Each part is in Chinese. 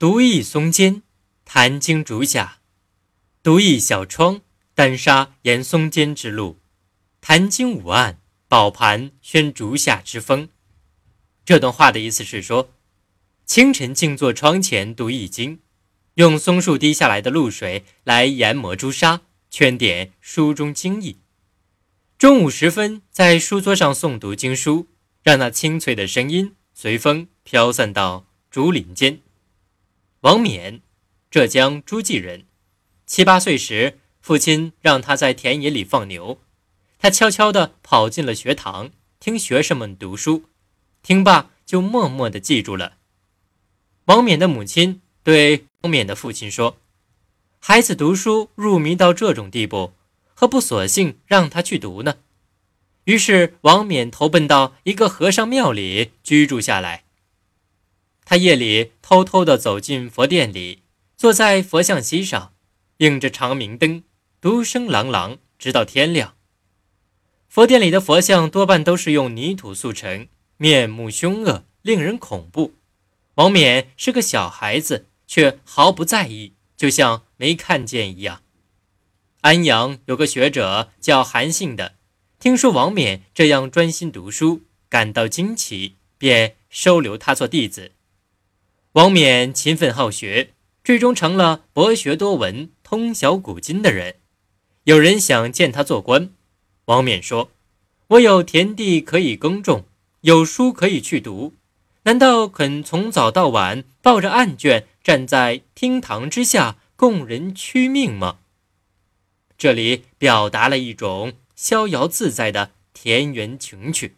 独倚松间，谈经竹下；独倚小窗，丹砂沿松间之路，谈经午案，宝盘宣竹下之风。这段话的意思是说，清晨静坐窗前读易经，用松树滴下来的露水来研磨朱砂，圈点书中经义；中午时分在书桌上诵读经书，让那清脆的声音随风飘散到竹林间。王冕，浙江诸暨人。七八岁时，父亲让他在田野里放牛，他悄悄地跑进了学堂，听学生们读书，听罢就默默地记住了。王冕的母亲对王冕的父亲说：“孩子读书入迷到这种地步，何不索性让他去读呢？”于是王冕投奔到一个和尚庙里居住下来。他夜里偷偷地走进佛殿里，坐在佛像膝上，映着长明灯，独声朗朗，直到天亮。佛殿里的佛像多半都是用泥土塑成，面目凶恶，令人恐怖。王冕是个小孩子，却毫不在意，就像没看见一样。安阳有个学者叫韩信的，听说王冕这样专心读书，感到惊奇，便收留他做弟子。王冕勤奋好学，最终成了博学多闻、通晓古今的人。有人想见他做官，王冕说：“我有田地可以耕种，有书可以去读，难道肯从早到晚抱着案卷站在厅堂之下供人屈命吗？”这里表达了一种逍遥自在的田园情趣，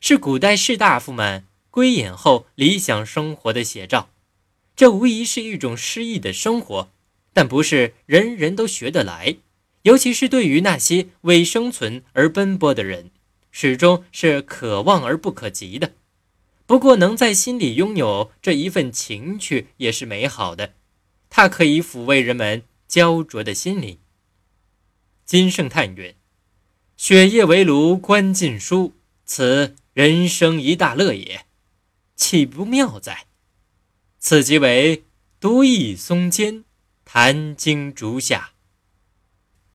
是古代士大夫们。归隐后理想生活的写照，这无疑是一种诗意的生活，但不是人人都学得来，尤其是对于那些为生存而奔波的人，始终是可望而不可及的。不过，能在心里拥有这一份情趣也是美好的，它可以抚慰人们焦灼的心灵。金圣叹云：“雪夜围炉观禁书，此人生一大乐也。”岂不妙哉？此即为独倚松间，弹经竹下。